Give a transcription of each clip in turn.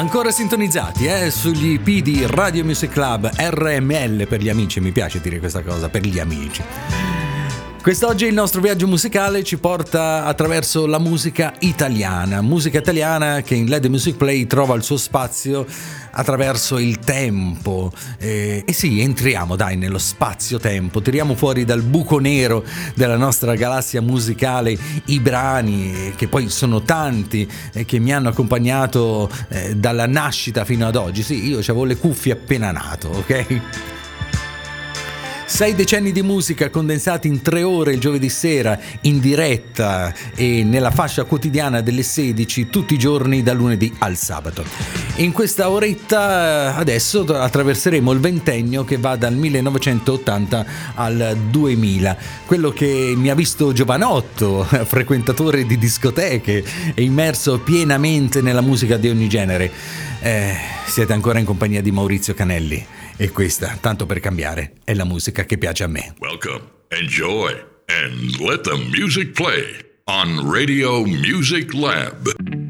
Ancora sintonizzati eh, sugli IP di Radio Music Club RML per gli amici, mi piace dire questa cosa, per gli amici. Quest'oggi il nostro viaggio musicale ci porta attraverso la musica italiana, musica italiana che in LED Music Play trova il suo spazio attraverso il tempo. Eh, e sì, entriamo dai nello spazio-tempo, tiriamo fuori dal buco nero della nostra galassia musicale i brani, eh, che poi sono tanti, eh, che mi hanno accompagnato eh, dalla nascita fino ad oggi. Sì, io avevo le cuffie appena nato, ok? Sei decenni di musica condensati in tre ore il giovedì sera, in diretta e nella fascia quotidiana delle 16 tutti i giorni dal lunedì al sabato. In questa oretta adesso attraverseremo il ventennio che va dal 1980 al 2000, quello che mi ha visto giovanotto, frequentatore di discoteche e immerso pienamente nella musica di ogni genere. Eh, siete ancora in compagnia di Maurizio Canelli. E questa, tanto per cambiare, è la musica che piace a me. Welcome, enjoy, and let the music play on Radio Music Lab.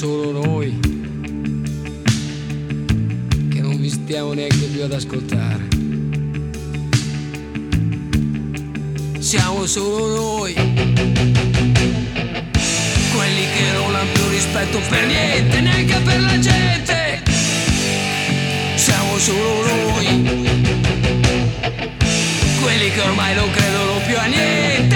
solo noi che non vi stiamo neanche più ad ascoltare. Siamo solo noi, quelli che non hanno più rispetto per niente, neanche per la gente. Siamo solo noi, quelli che ormai non credono più a niente.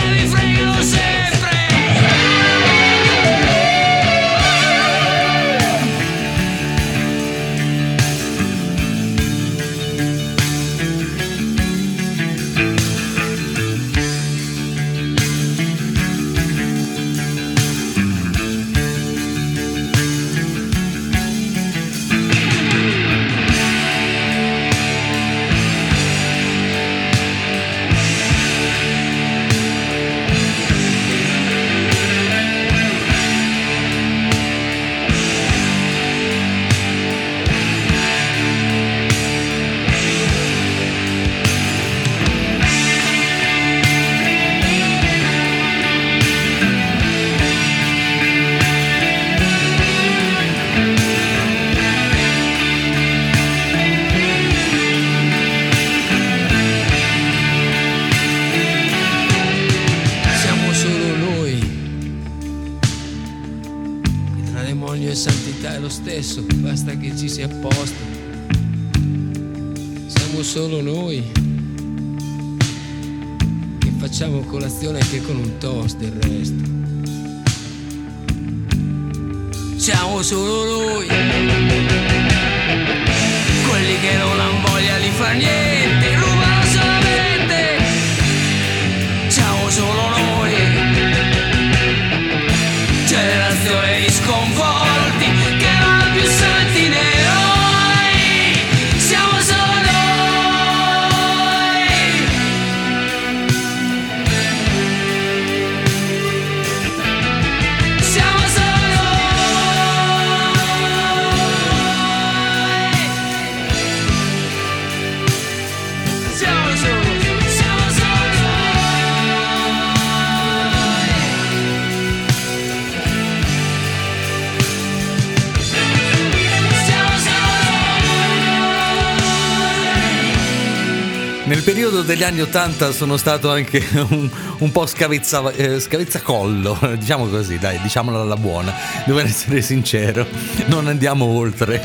Degli anni Ottanta sono stato anche un, un po' scavezza, eh, scavezzacollo, diciamo così, dai, diciamola alla buona, devo essere sincero, non andiamo oltre,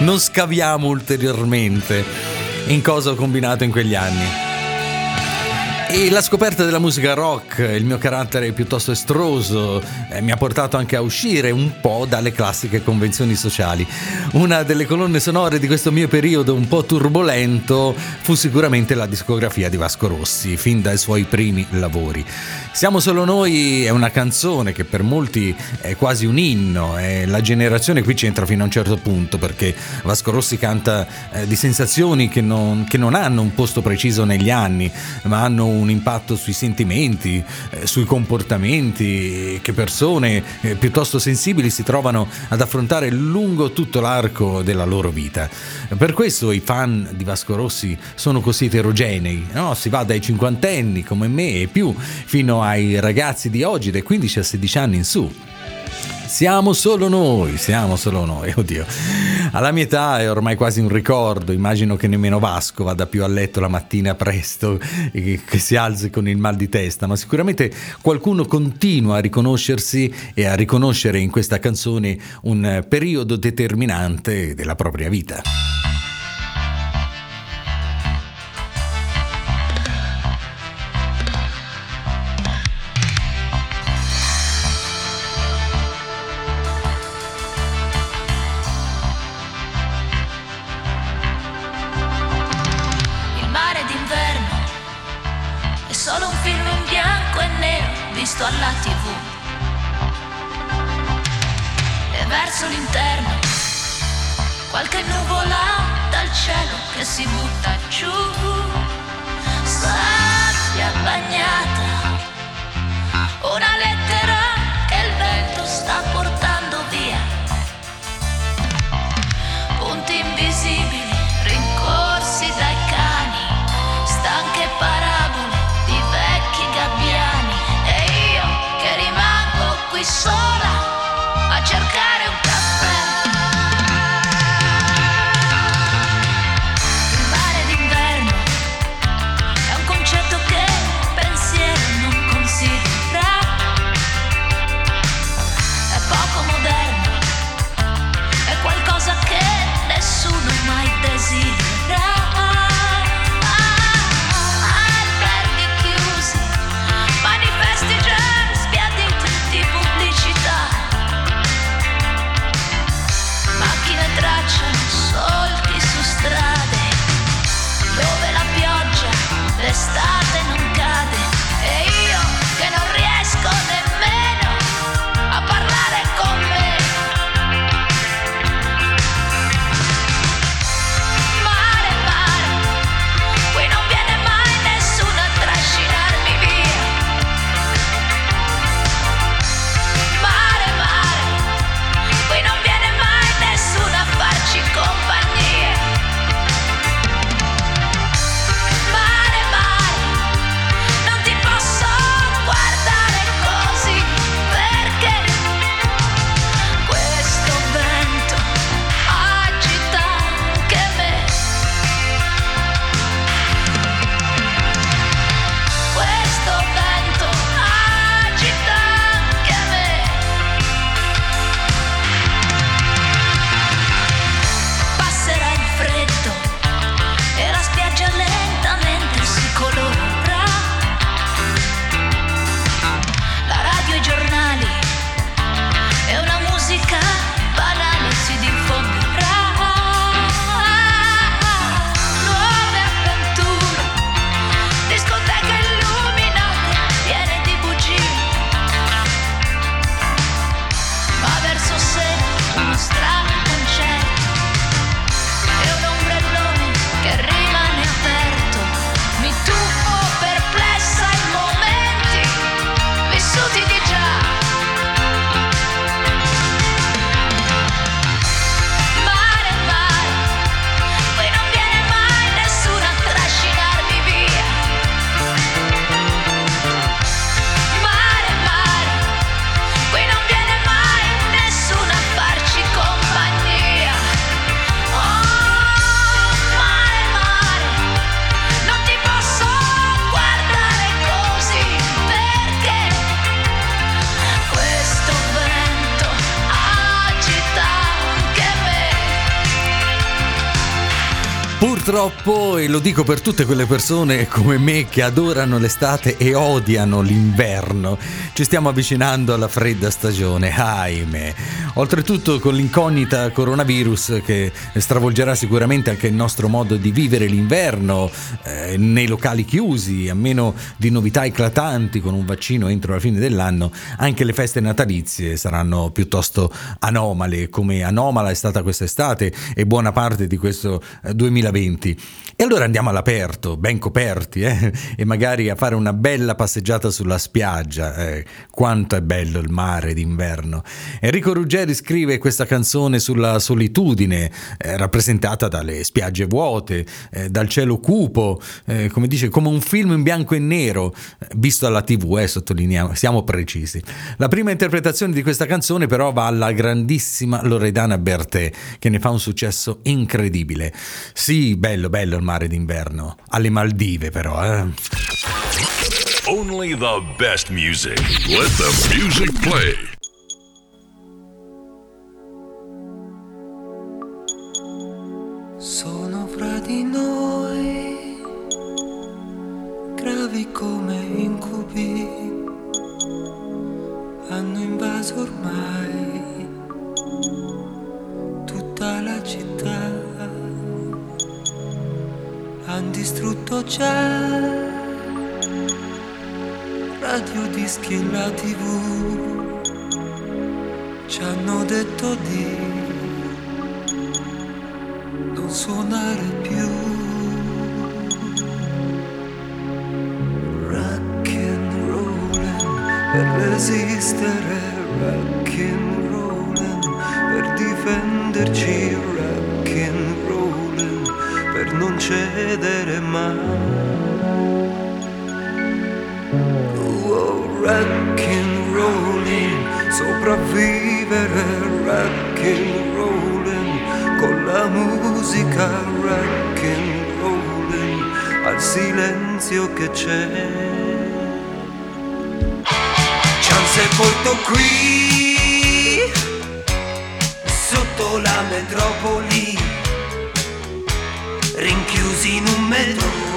non scaviamo ulteriormente in cosa ho combinato in quegli anni. E la scoperta della musica rock, il mio carattere piuttosto estroso, eh, mi ha portato anche a uscire un po' dalle classiche convenzioni sociali. Una delle colonne sonore di questo mio periodo un po' turbolento fu sicuramente la discografia di Vasco Rossi, fin dai suoi primi lavori. Siamo solo noi è una canzone che per molti è quasi un inno, e la generazione qui c'entra fino a un certo punto perché Vasco Rossi canta eh, di sensazioni che non, che non hanno un posto preciso negli anni, ma hanno un impatto sui sentimenti, eh, sui comportamenti che persone eh, piuttosto sensibili si trovano ad affrontare lungo tutto l'arco della loro vita. Per questo i fan di Vasco Rossi sono così eterogenei, no? si va dai cinquantenni come me e più fino ai ragazzi di oggi dai 15 a 16 anni in su. Siamo solo noi, siamo solo noi, oddio. Alla mia età è ormai quasi un ricordo, immagino che nemmeno Vasco vada più a letto la mattina presto e che si alzi con il mal di testa, ma sicuramente qualcuno continua a riconoscersi e a riconoscere in questa canzone un periodo determinante della propria vita. Purtroppo, e lo dico per tutte quelle persone come me che adorano l'estate e odiano l'inverno, ci stiamo avvicinando alla fredda stagione, ahimè. Oltretutto con l'incognita coronavirus che stravolgerà sicuramente anche il nostro modo di vivere l'inverno eh, nei locali chiusi, a meno di novità eclatanti con un vaccino entro la fine dell'anno, anche le feste natalizie saranno piuttosto anomale, come anomala è stata quest'estate e buona parte di questo 2020 2020. E allora andiamo all'aperto, ben coperti, eh? e magari a fare una bella passeggiata sulla spiaggia. Eh, quanto è bello il mare d'inverno. Enrico Ruggeri scrive questa canzone sulla solitudine, eh, rappresentata dalle spiagge vuote, eh, dal cielo cupo, eh, come dice, come un film in bianco e nero, eh, visto alla tv, sottolineiamo, siamo precisi. La prima interpretazione di questa canzone però va alla grandissima Loredana Bertè, che ne fa un successo incredibile. Sì, bello, bello il mare d'inverno. Alle Maldive, però, eh. Only the best music. Let the music play. Sono fra di noi, gravi come incubi, hanno invaso ormai tutta la città han distrutto già radio dischi e la tv ci hanno detto di non suonare più. Rock and rollin' per resistere rock and rollin' per difenderci rock and per non cedere mai. Oh, rock and rolling, sopravvivere rock and rolling, con la musica rock and rolling, al silenzio che c'è. Ci han sepolto qui, sotto la metropoli rinchiusi in un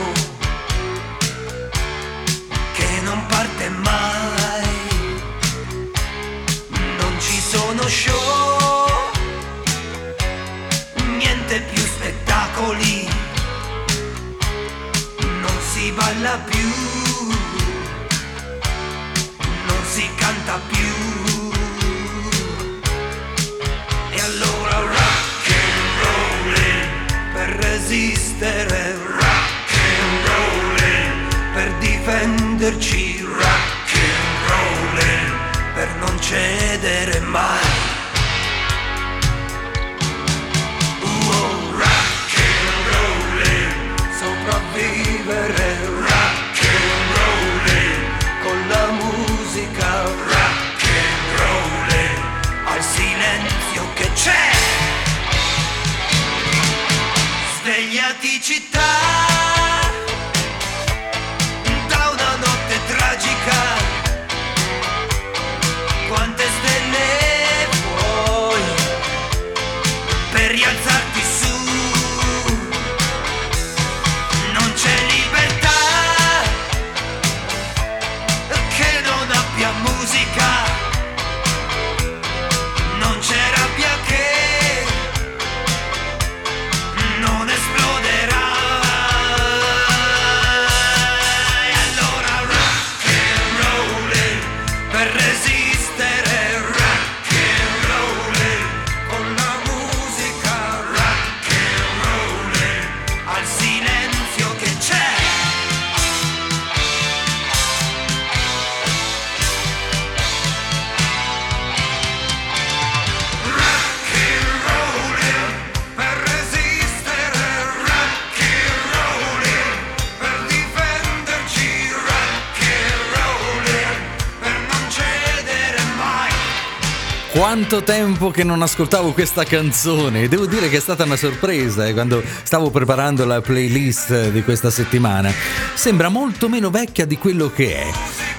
Quanto tempo che non ascoltavo questa canzone. Devo dire che è stata una sorpresa eh, quando stavo preparando la playlist di questa settimana. Sembra molto meno vecchia di quello che è.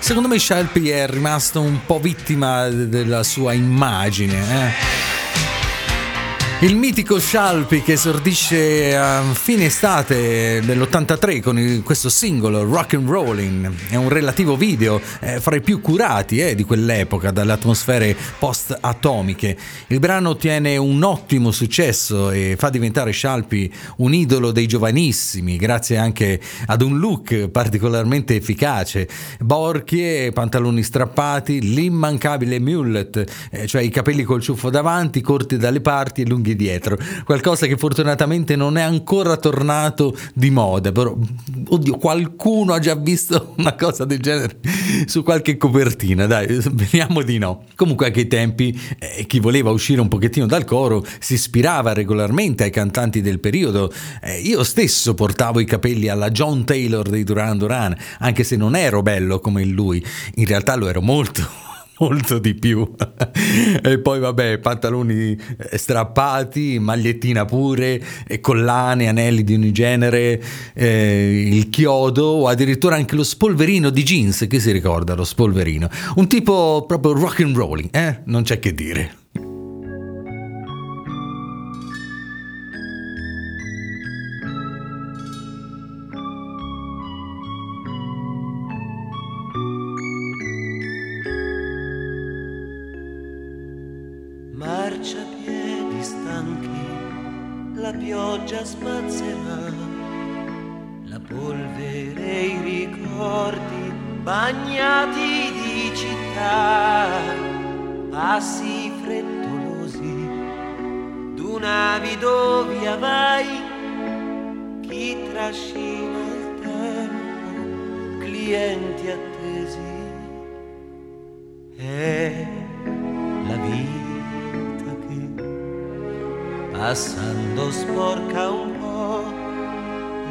Secondo me Shelby è rimasto un po' vittima della sua immagine. Eh? Il mitico Scialpi che esordisce a fine estate dell'83 con questo singolo Rock and Rolling è un relativo video eh, fra i più curati eh, di quell'epoca dalle atmosfere post-atomiche. Il brano ottiene un ottimo successo e fa diventare Scialpi un idolo dei giovanissimi grazie anche ad un look particolarmente efficace. Borchie, pantaloni strappati, l'immancabile mullet, eh, cioè i capelli col ciuffo davanti, corti dalle parti e lunghi lunghi dietro, qualcosa che fortunatamente non è ancora tornato di moda, però oddio, qualcuno ha già visto una cosa del genere su qualche copertina, dai, vediamo di no. Comunque anche ai tempi eh, chi voleva uscire un pochettino dal coro si ispirava regolarmente ai cantanti del periodo. Eh, io stesso portavo i capelli alla John Taylor dei Duran Duran, anche se non ero bello come lui, in realtà lo ero molto molto di più. e poi vabbè, pantaloni eh, strappati, magliettina pure, collane, anelli di ogni genere, eh, il chiodo o addirittura anche lo spolverino di jeans, che si ricorda lo spolverino. Un tipo proprio rock and rolling, eh? Non c'è che dire. Clienti attesi, è la vita passando sporca un po'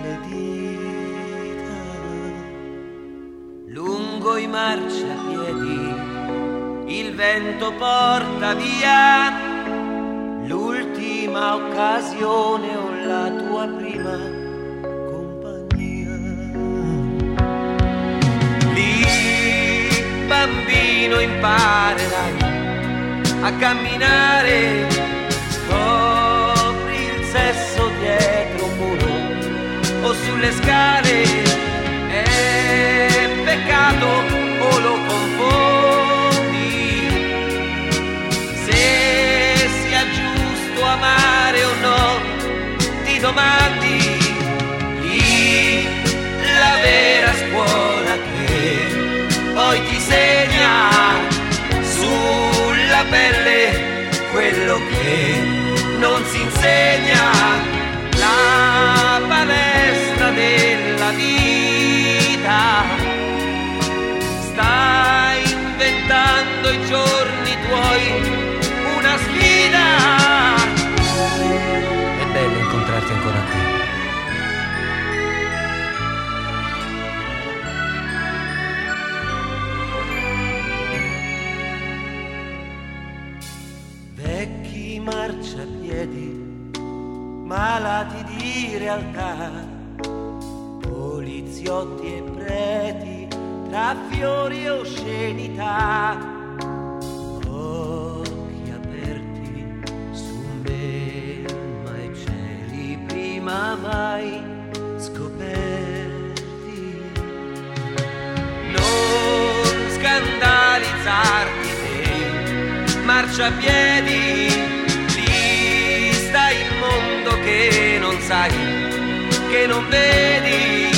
le dita. Lungo i marciapiedi il vento porta via l'ultima occasione o la tua prima bambino imparerai a camminare. Oh, sesso dietro un muro o sulle scale è peccato o lo confondi se sia giusto amare o no ti domandi lì la vera pelle quello che non si insegna la palestra della vita. Stai inventando i giorni tuoi una sfida. È bello incontrarti ancora qui. Malati di realtà, poliziotti e preti, tra fiori e oscenità, occhi aperti su melma e cieli prima mai scoperti. Non scandalizzarti te, marciapiedi non vedi,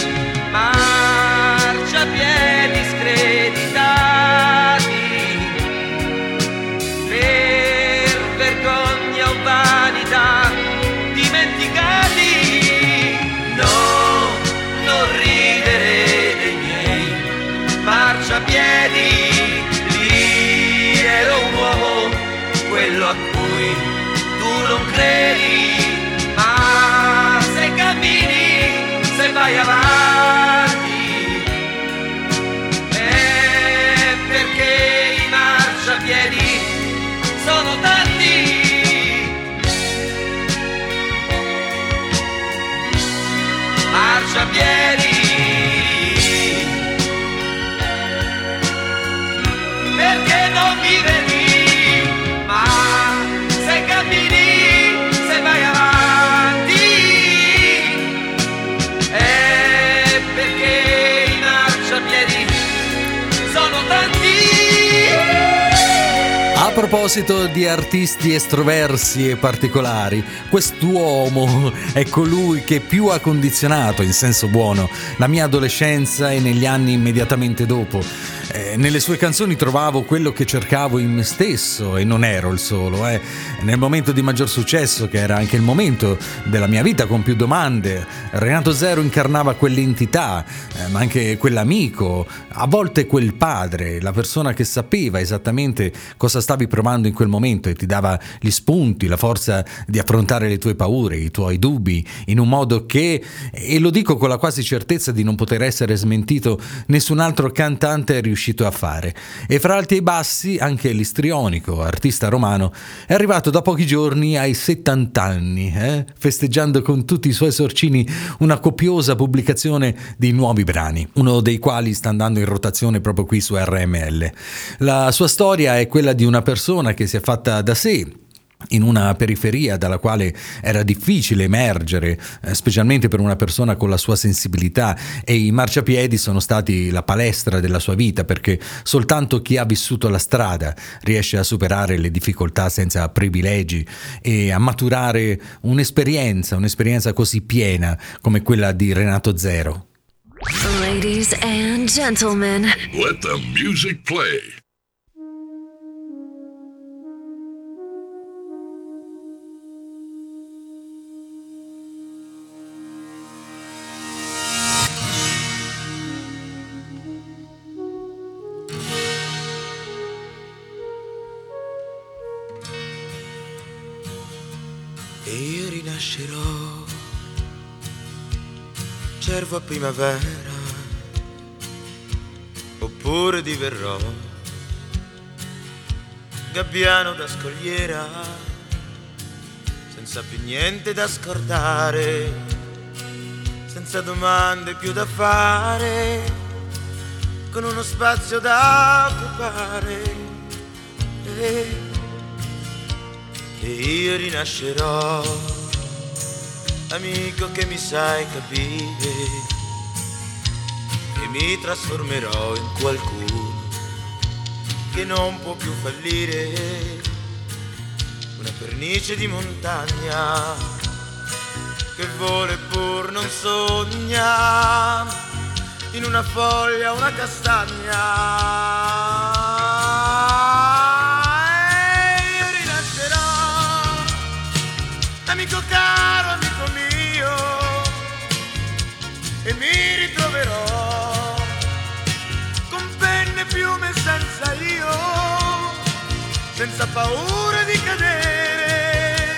proposito di artisti estroversi e particolari, quest'uomo è colui che più ha condizionato, in senso buono, la mia adolescenza e negli anni immediatamente dopo. Eh, nelle sue canzoni trovavo quello che cercavo in me stesso e non ero il solo. Eh. Nel momento di maggior successo, che era anche il momento della mia vita con più domande, Renato Zero incarnava quell'entità, eh, ma anche quell'amico, a volte quel padre, la persona che sapeva esattamente cosa stavi provando in quel momento e ti dava gli spunti, la forza di affrontare le tue paure, i tuoi dubbi, in un modo che, e lo dico con la quasi certezza di non poter essere smentito, nessun altro cantante è riuscito a fare. E fra alti e bassi, anche l'istrionico, artista romano, è arrivato da pochi giorni ai 70 anni, eh? festeggiando con tutti i suoi sorcini una copiosa pubblicazione di nuovi brani, uno dei quali sta andando in rotazione proprio qui su RML. La sua storia è quella di una persona che si è fatta da sé in una periferia dalla quale era difficile emergere, eh, specialmente per una persona con la sua sensibilità e i marciapiedi sono stati la palestra della sua vita perché soltanto chi ha vissuto la strada riesce a superare le difficoltà senza privilegi e a maturare un'esperienza, un'esperienza così piena come quella di Renato Zero. Ladies and gentlemen, Let the music play. Cervo a primavera, oppure diverrò gabbiano da scogliera, senza più niente da scordare, senza domande più da fare, con uno spazio da occupare. E e io rinascerò, amico che mi sai capire, e mi trasformerò in qualcuno che non può più fallire, una pernice di montagna che vuole pur non sogna, in una foglia una castagna. Senza paura di cadere,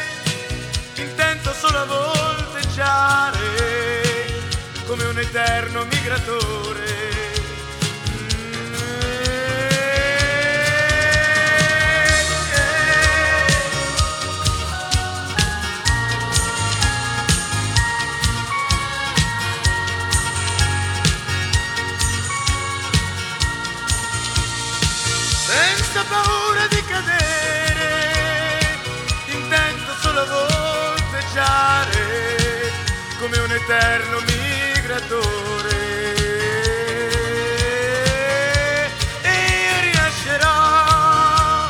intento solo a volteggiare come un eterno migratore. Solo volteggiare come un eterno migratore. E io rinascerò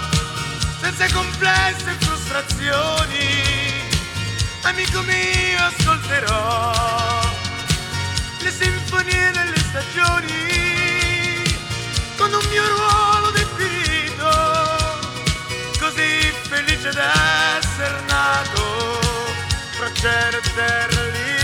senza complesse frustrazioni, amico mio ascolterò le sinfonie delle stagioni con un mio ruolo definito, fra cielo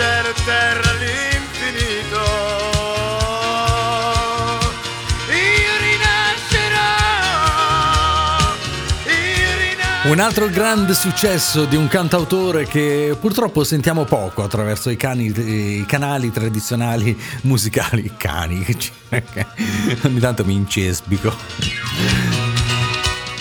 cielo terra rinascerò. Un altro grande successo di un cantautore che purtroppo sentiamo poco attraverso i, cani, i canali tradizionali musicali. Cani, ogni tanto mi incesbico.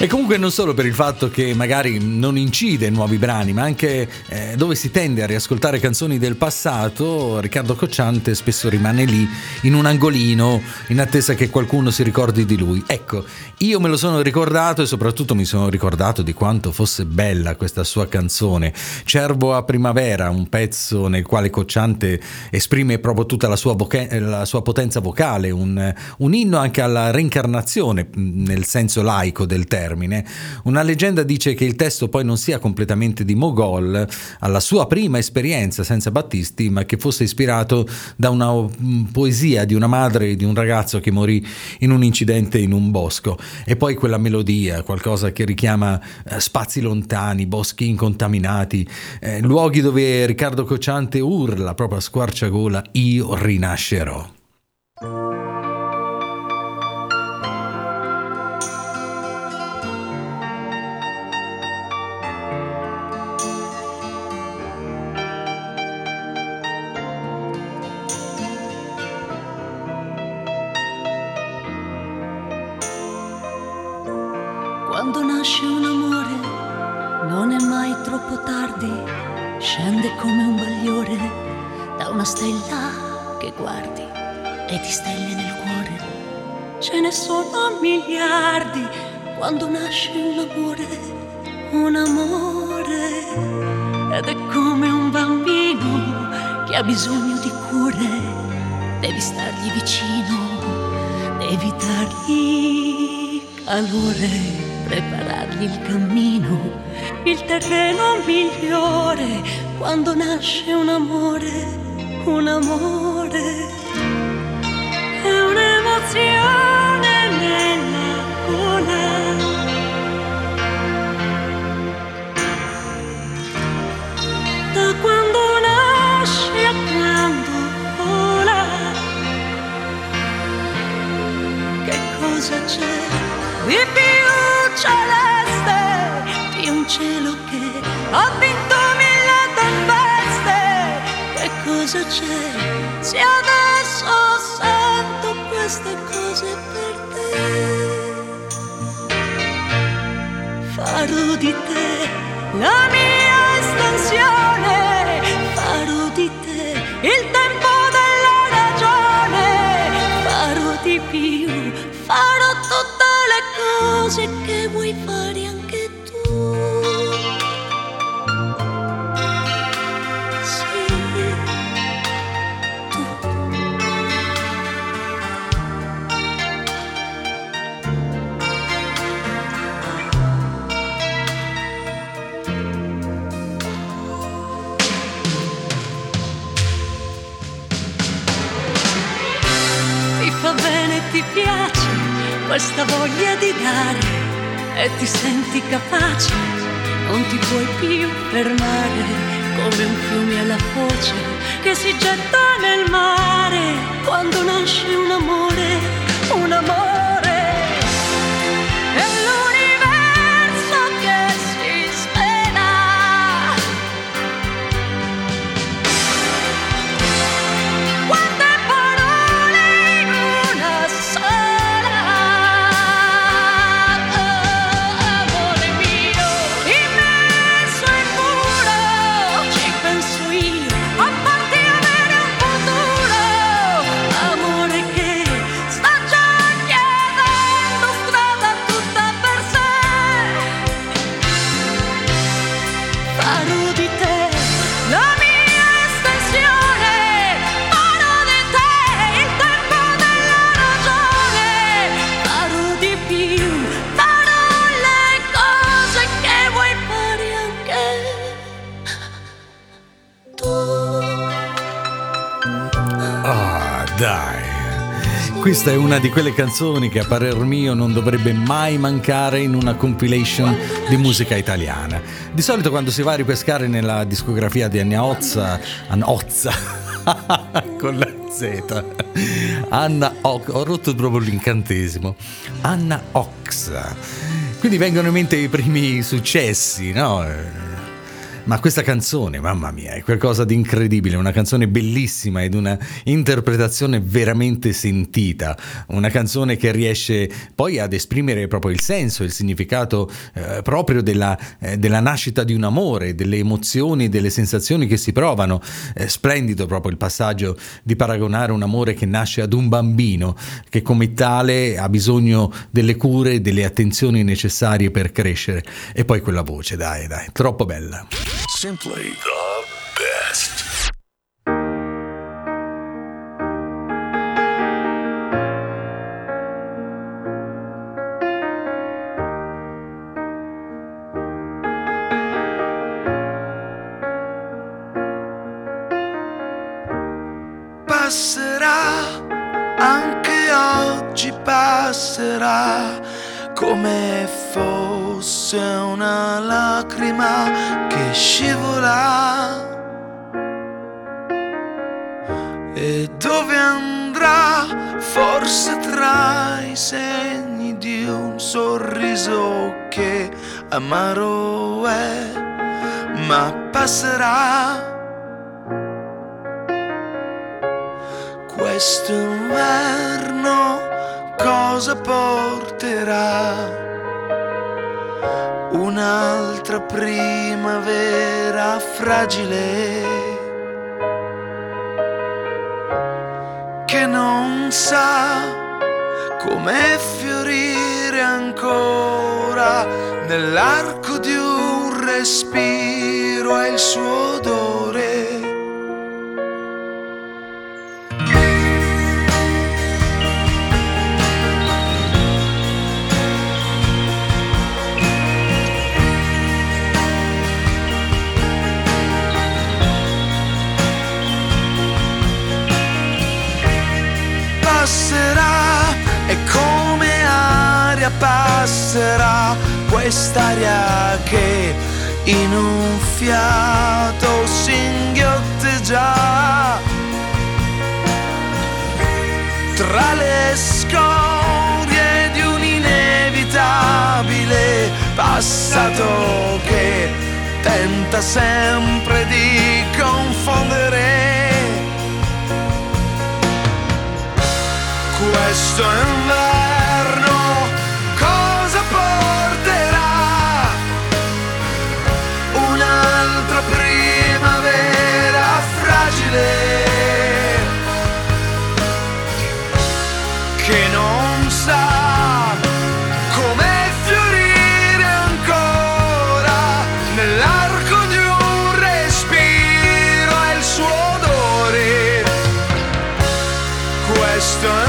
E comunque non solo per il fatto che magari non incide in nuovi brani, ma anche eh, dove si tende a riascoltare canzoni del passato, Riccardo Cocciante spesso rimane lì in un angolino in attesa che qualcuno si ricordi di lui. Ecco, io me lo sono ricordato e soprattutto mi sono ricordato di quanto fosse bella questa sua canzone. Cervo a primavera, un pezzo nel quale Cocciante esprime proprio tutta la sua, voca- la sua potenza vocale, un, un inno anche alla reincarnazione nel senso laico del termine termine. Una leggenda dice che il testo poi non sia completamente di Mogol alla sua prima esperienza senza Battisti, ma che fosse ispirato da una mm, poesia di una madre di un ragazzo che morì in un incidente in un bosco. E poi quella melodia, qualcosa che richiama eh, spazi lontani, boschi incontaminati, eh, luoghi dove Riccardo Cocciante urla proprio a squarciagola: Io rinascerò. Terreno migliore, quando nasce un amore, un amore, è un'emozione queste cose per te. Farò di te la mia estensione farò di te il tempo della ragione. Farò di più farò tutte le cose che vuoi fare questa voglia di dare e ti senti capace, non ti puoi più fermare come un fiume alla foce che si getta nel mare. Quando nasce un amore, un amore Questa è una di quelle canzoni che a parer mio non dovrebbe mai mancare in una compilation di musica italiana. Di solito quando si va a ripescare nella discografia di Anna Ozza, Anna Ozza con la Z, Anna Ox, ho rotto proprio l'incantesimo, Anna Ox Quindi vengono in mente i primi successi, no? Eh, ma questa canzone, mamma mia, è qualcosa di incredibile, una canzone bellissima ed una interpretazione veramente sentita, una canzone che riesce poi ad esprimere proprio il senso, il significato eh, proprio della, eh, della, nascita di un amore, delle emozioni, delle sensazioni che si provano. È splendido proprio il passaggio di paragonare un amore che nasce ad un bambino, che come tale ha bisogno delle cure, delle attenzioni necessarie per crescere. E poi quella voce, dai, dai, troppo bella. Simply the segni di un sorriso che amaro è, ma passerà. Questo inverno cosa porterà? Un'altra primavera fragile che non sa come fiorire ancora nell'arco di un respiro e il suo odore. Passerà quest'aria che in un fiato singhiotteggia tra le scorie di un inevitabile passato che tenta sempre di confondere. Questo inverno questo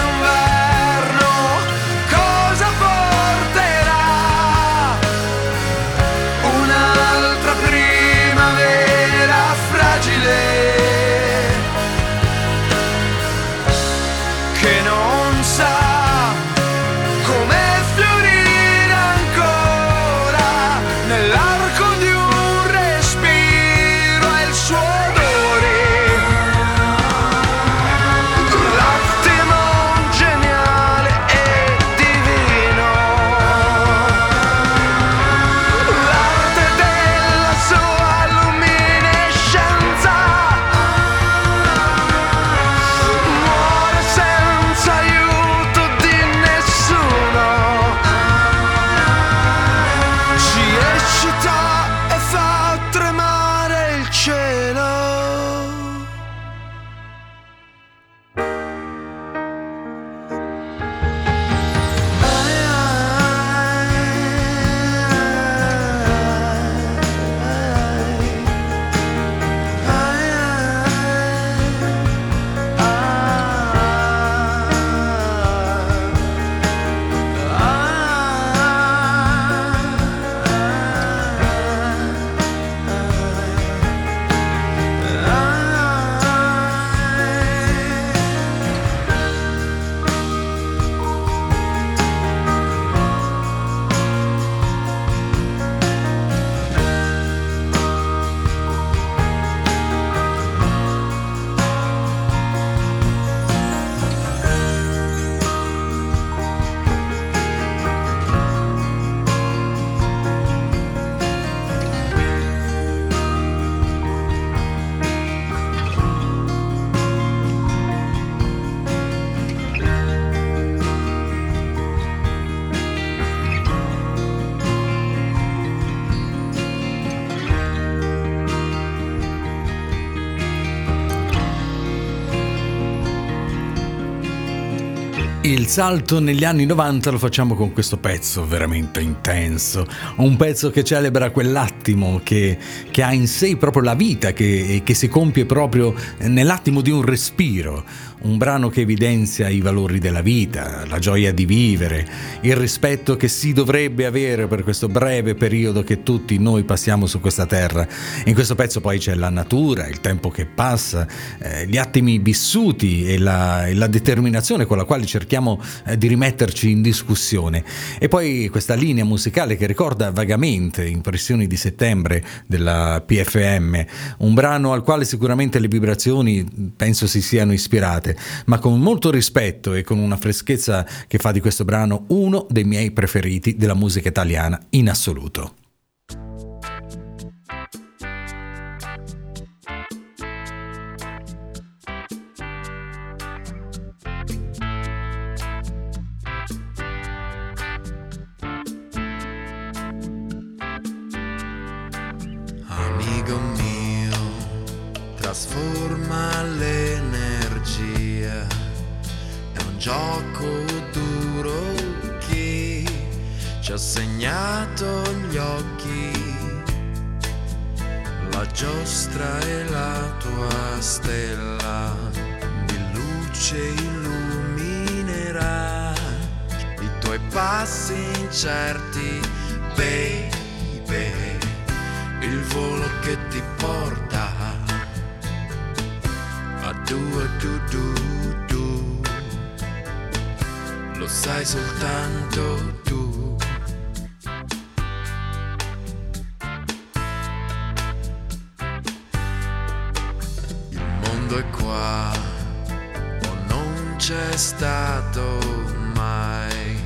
salto negli anni 90 lo facciamo con questo pezzo veramente intenso, un pezzo che celebra quell'attimo che, che ha in sé proprio la vita, che, che si compie proprio nell'attimo di un respiro, un brano che evidenzia i valori della vita, la gioia di vivere, il rispetto che si dovrebbe avere per questo breve periodo che tutti noi passiamo su questa terra. In questo pezzo poi c'è la natura, il tempo che passa, eh, gli attimi vissuti e la, e la, determinazione con la quale cerchiamo eh, di rimetterci in discussione. E poi questa linea musicale che ricorda vagamente Impressioni di settembre della PFM, un brano al quale sicuramente le vibrazioni penso si siano ispirate cantante, ma con molto rispetto e con una freschezza che fa di questo brano uno dei miei preferiti della musica italiana in assoluto. Gioco duro che ci ha segnato gli occhi. La giostra e la tua stella di luce illuminerà i tuoi passi incerti, baby, il volo che ti porta a due, due, due, due sai soltanto tu. Il mondo è qua, o non c'è stato mai,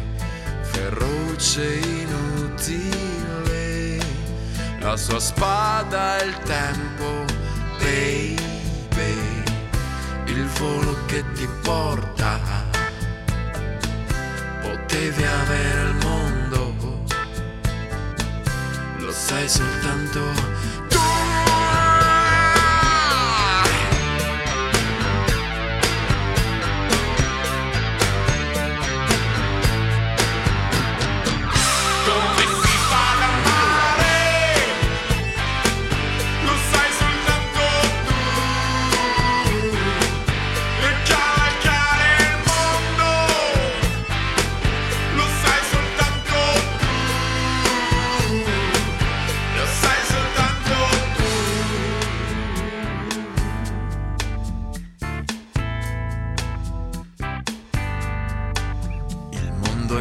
feroce inutile, la sua spada è il tempo, baby, il volo che ti porta fastidia ver el mondo, lo sai soltanto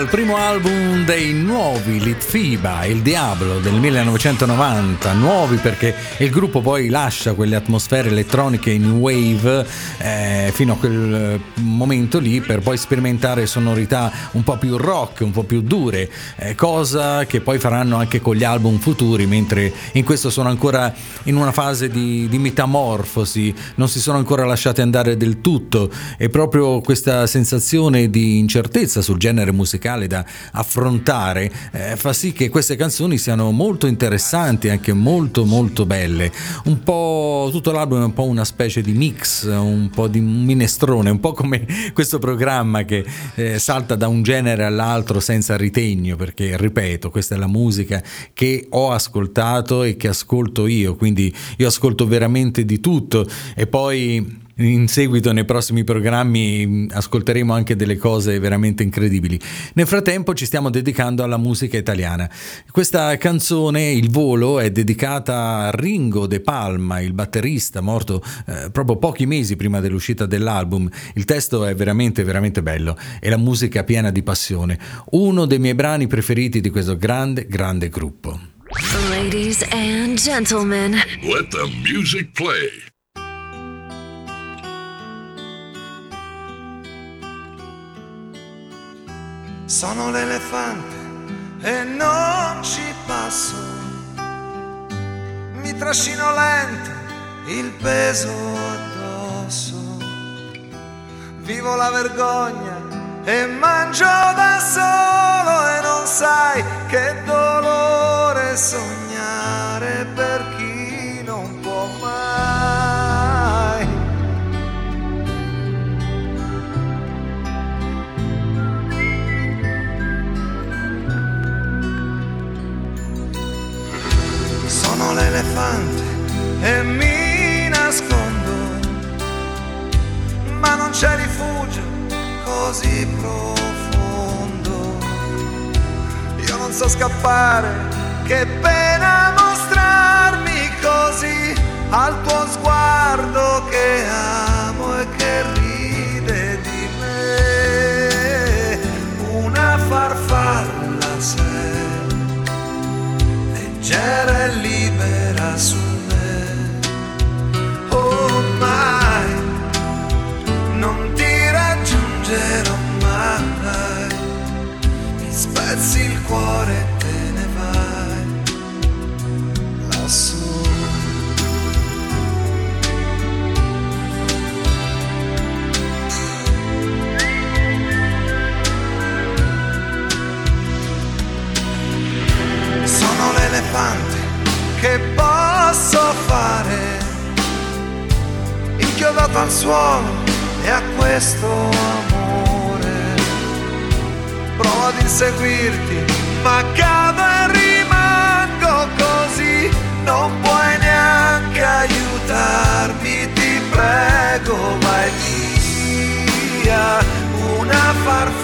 Dal primo album dei nuovi Litfiba, Il Diablo del 1990, nuovi perché il gruppo poi lascia quelle atmosfere elettroniche in wave eh, fino a quel momento lì per poi sperimentare sonorità un po' più rock, un po' più dure, eh, cosa che poi faranno anche con gli album futuri, mentre in questo sono ancora in una fase di, di metamorfosi, non si sono ancora lasciati andare del tutto. E proprio questa sensazione di incertezza sul genere musicale musicale da affrontare eh, fa sì che queste canzoni siano molto interessanti, anche molto molto belle. Un po' tutto l'album è un po' una specie di mix, un po' di minestrone, un po' come questo programma che eh, salta da un genere all'altro senza ritegno, perché ripeto, questa è la musica che ho ascoltato e che ascolto io, quindi io ascolto veramente di tutto e poi in seguito nei prossimi programmi mm, ascolteremo anche delle cose veramente incredibili. Nel frattempo ci stiamo dedicando alla musica italiana. Questa canzone, Il volo, è dedicata a Ringo De Palma, il batterista morto eh, proprio pochi mesi prima dell'uscita dell'album. Il testo è veramente veramente bello e la musica piena di passione. Uno dei miei brani preferiti di questo grande grande gruppo. Ladies and gentlemen, Let the music play. Sono l'elefante e non ci passo. Mi trascino lento il peso addosso. Vivo la vergogna e mangio da solo e non sai che dolore sognare per chi non può mai. Sono l'elefante e mi nascondo, ma non c'è rifugio così profondo. Io non so scappare, che pena mostrarmi così al tuo al suolo e a questo amore. Provo ad inseguirti ma cado e rimango così. Non puoi neanche aiutarmi ti prego vai via. Una farfalla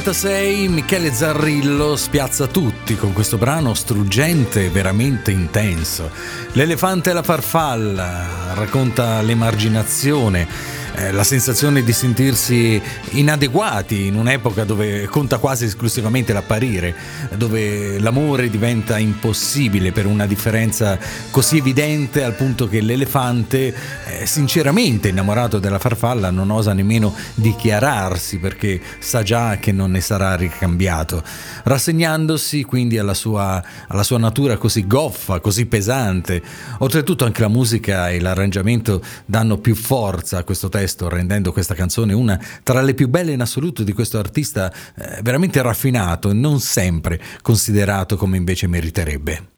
1996 Michele Zarrillo spiazza tutti con questo brano struggente e veramente intenso. L'elefante e la farfalla racconta l'emarginazione eh, la sensazione di sentirsi inadeguati in un'epoca dove conta quasi esclusivamente l'apparire, dove l'amore diventa impossibile per una differenza così evidente al punto che l'elefante, eh, sinceramente innamorato della farfalla, non osa nemmeno dichiararsi perché sa già che non ne sarà ricambiato, rassegnandosi quindi alla sua, alla sua natura così goffa, così pesante. Oltretutto anche la musica e l'arrangiamento danno più forza a questo testo testo, rendendo questa canzone una tra le più belle in assoluto di questo artista eh, veramente raffinato e non sempre considerato come invece meriterebbe.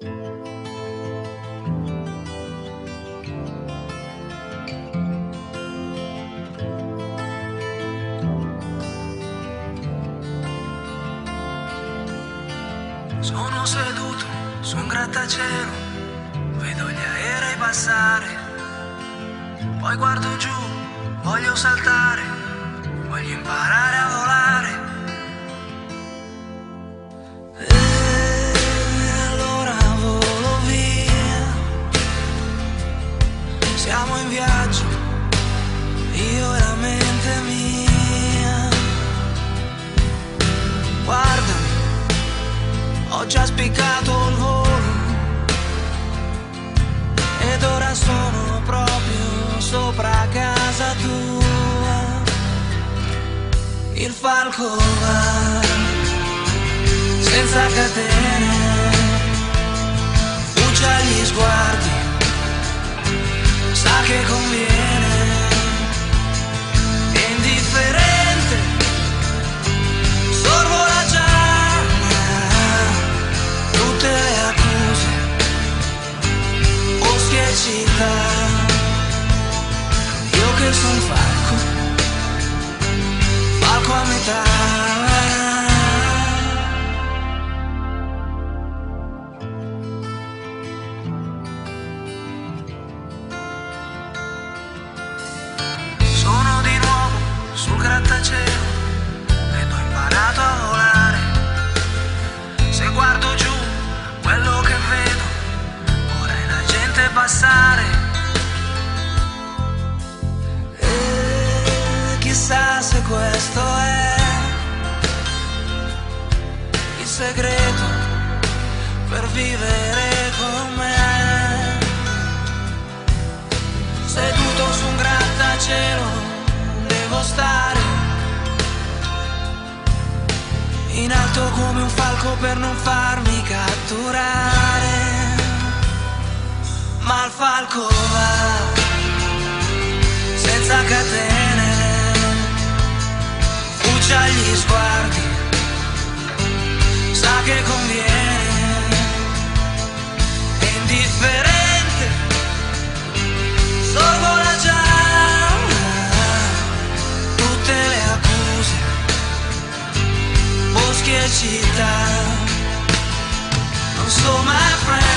Poi guardo giù, voglio saltare, voglio imparare a volare. E allora volo via. Siamo in viaggio, io e la mente mia. Guardami, ho già spiccato il volo. Ed ora sono proprio sopra casa il falco va senza catene buccia gli sguardi sa che conviene. È indifferente sorvola già tutte le accuse boschi e città che son falco, falco in alto come un falco per non farmi catturare. Ma il falco va senza catene brucia gli sguardi, sa che conviene, è indifferente, sorvola boschi e città, non so my friends,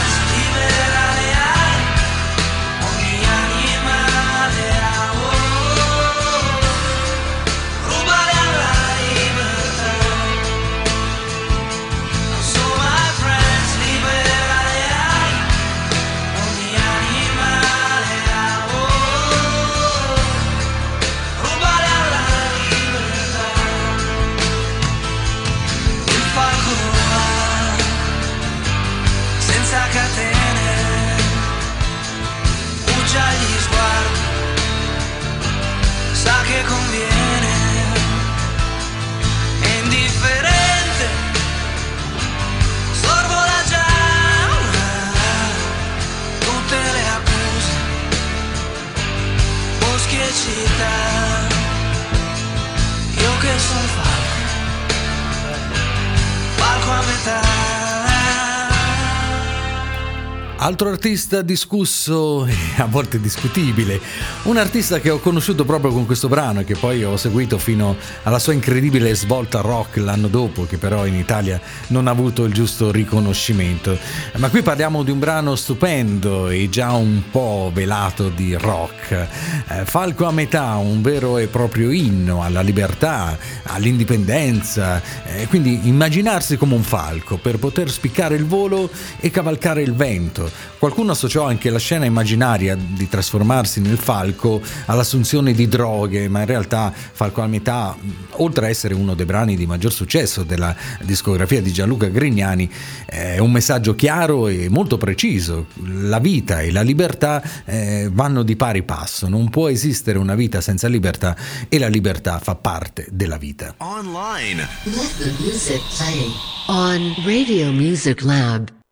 Altro artista discusso e a volte discutibile, un artista che ho conosciuto proprio con questo brano e che poi ho seguito fino alla sua incredibile svolta rock l'anno dopo, che però in Italia non ha avuto il giusto riconoscimento. Ma qui parliamo di un brano stupendo e già un po' velato di rock. Eh, Falco a metà, un vero e proprio inno alla libertà, all'indipendenza, eh, quindi immaginarsi come un falco per poter spiccare il volo e cavalcare il vento Qualcuno associò anche la scena immaginaria di trasformarsi nel falco all'assunzione di droghe, ma in realtà Falco a metà, oltre a essere uno dei brani di maggior successo della discografia di Gianluca Grignani, è un messaggio chiaro e molto preciso. La vita e la libertà eh, vanno di pari passo, non può esistere una vita senza libertà e la libertà fa parte della vita. Online. Let the music play on Radio Music Lab.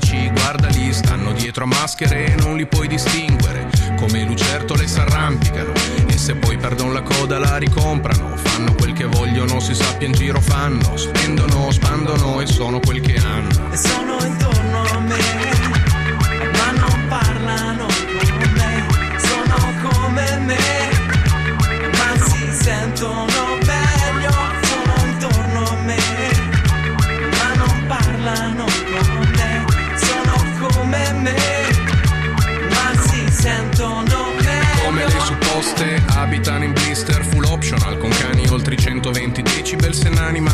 Identici, guarda lì, stanno dietro a maschere e non li puoi distinguere. Come lucertole s'arrampicano e se poi perdono la coda la ricomprano. Fanno quel che vogliono, si sappia in giro fanno. Spendono, spandono e sono quel che hanno. E sono intorno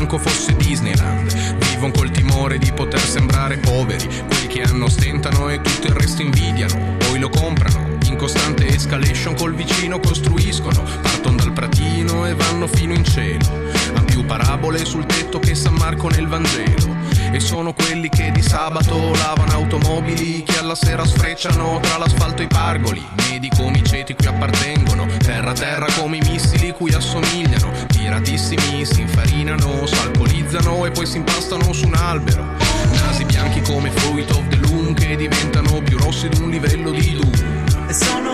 manco fosse Disneyland. Vivono col timore di poter sembrare poveri. Quelli che hanno stentano e tutto il resto invidiano. Poi lo comprano in costante escalation col vicino costruiscono. Partono dal pratino e vanno fino in cielo. Han più parabole sul tetto che San Marco nel Vangelo e sono quelli che di sabato lavano automobili che alla sera sfrecciano tra l'asfalto e i pargoli. Medi come i ceti cui appartengono terra terra come i missili cui assomigliano. Tiratissimi si infarinano s'alcolizzano e poi si impastano su un albero. Nasi bianchi come fruit of the loom che diventano più rossi di un livello di Doom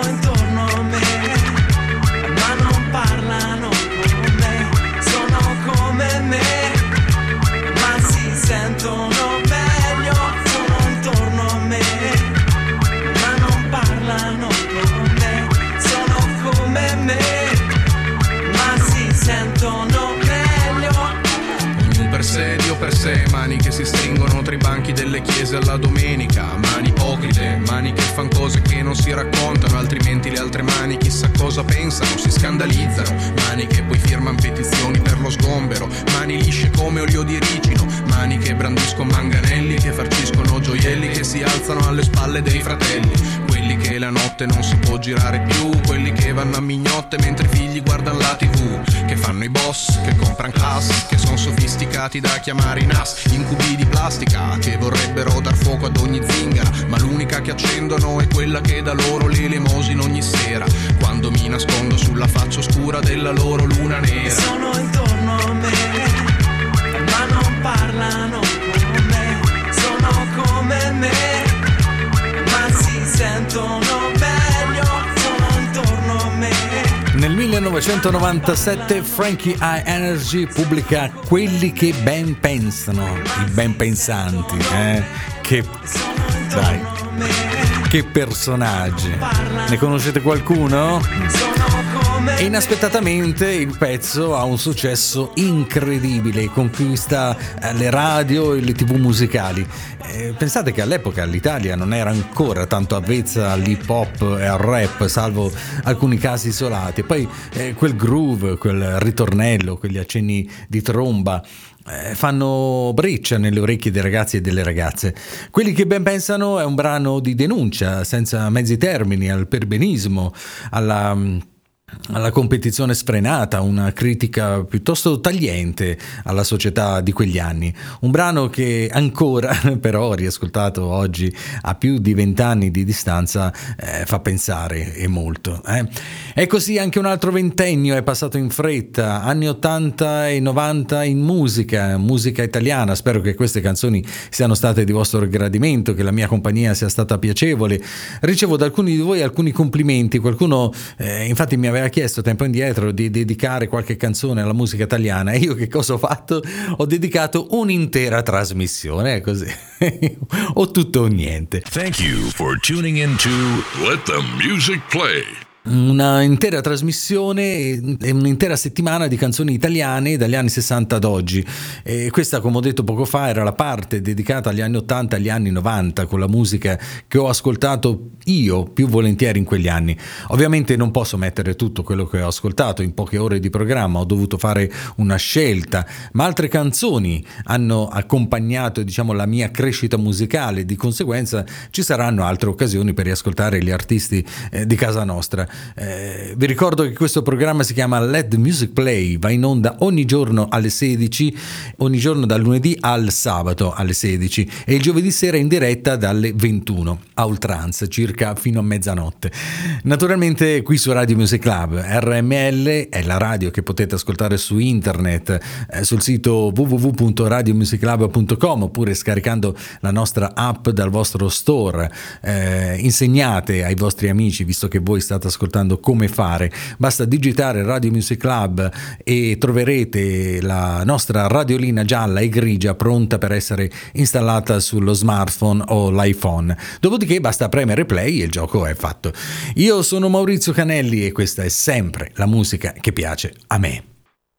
si stringono tra i banchi delle chiese alla domenica, mani ipocrite, mani che fan cose che non si raccontano, altrimenti le altre mani chissà cosa pensano, si scandalizzano, mani che poi firman petizioni per lo sgombero, mani lisce come olio di ricino, mani che brandiscono manganelli, che farciscono gioielli, che si alzano alle spalle dei fratelli, quelli che la notte non si può girare più, quelli che vanno a mignotte mentre i figli guardano la tv, che fanno i boss, che compran class, che sono sofisticati da chiamare i NAS, incubi di plastica, che vorrebbero dar fuoco ad ogni zingara, ma l'unica che accendono è quella che da loro l'elemosina ogni sera, quando mi nascondo sulla faccia oscura della loro luna nera. Parlano con me, sono come me, ma si sentono meglio, sono intorno a me. Nel 1997 Frankie High Energy pubblica Quelli che ben pensano, i ben pensanti, eh? Che dai, che personaggi. Ne conoscete qualcuno? Inaspettatamente il pezzo ha un successo incredibile, conquista eh, le radio e le tv musicali. Eh, pensate che all'epoca l'Italia non era ancora tanto avvezza all'hip hop e al rap, salvo alcuni casi isolati. Poi eh, quel groove, quel ritornello, quegli accenni di tromba fanno breccia nelle orecchie dei ragazzi e delle ragazze. Quelli che ben pensano è un brano di denuncia, senza mezzi termini, al perbenismo, alla alla competizione sfrenata, una critica piuttosto tagliente alla società di quegli anni. Un brano che ancora, però, riascoltato oggi a più di vent'anni di distanza, eh, fa pensare e molto. eh. E così anche un altro ventennio è passato in fretta, anni 80 e 90 in musica, musica italiana. Spero che queste canzoni siano state di vostro gradimento, che la mia compagnia sia stata piacevole. Ricevo da alcuni di voi alcuni complimenti, qualcuno eh, infatti mi aveva chiesto tempo indietro di dedicare qualche canzone alla musica italiana e io che cosa ho fatto? Ho dedicato un'intera trasmissione, così. o tutto o niente. Thank you for tuning in to Let the Music Play. Una intera trasmissione e un'intera settimana di canzoni italiane dagli anni 60 ad oggi. E questa, come ho detto poco fa, era la parte dedicata agli anni 80 e agli anni 90 con la musica che ho ascoltato io più volentieri in quegli anni. Ovviamente non posso mettere tutto quello che ho ascoltato in poche ore di programma, ho dovuto fare una scelta, ma altre canzoni hanno accompagnato diciamo, la mia crescita musicale, di conseguenza ci saranno altre occasioni per riascoltare gli artisti eh, di casa nostra. Eh, vi ricordo che questo programma si chiama Let the Music Play, va in onda ogni giorno alle 16, ogni giorno dal lunedì al sabato alle 16 e il giovedì sera in diretta dalle 21 a oltranza, circa fino a mezzanotte. Naturalmente qui su Radio Music Club, RML è la radio che potete ascoltare su internet, eh, sul sito www.radiomusiclub.com oppure scaricando la nostra app dal vostro store. Eh, insegnate ai vostri amici, visto che voi state ascoltando ascoltando come fare. Basta digitare Radio Music Club e troverete la nostra radiolina gialla e grigia pronta per essere installata sullo smartphone o l'iPhone. Dopodiché basta premere play e il gioco è fatto. Io sono Maurizio Canelli e questa è sempre la musica che piace a me.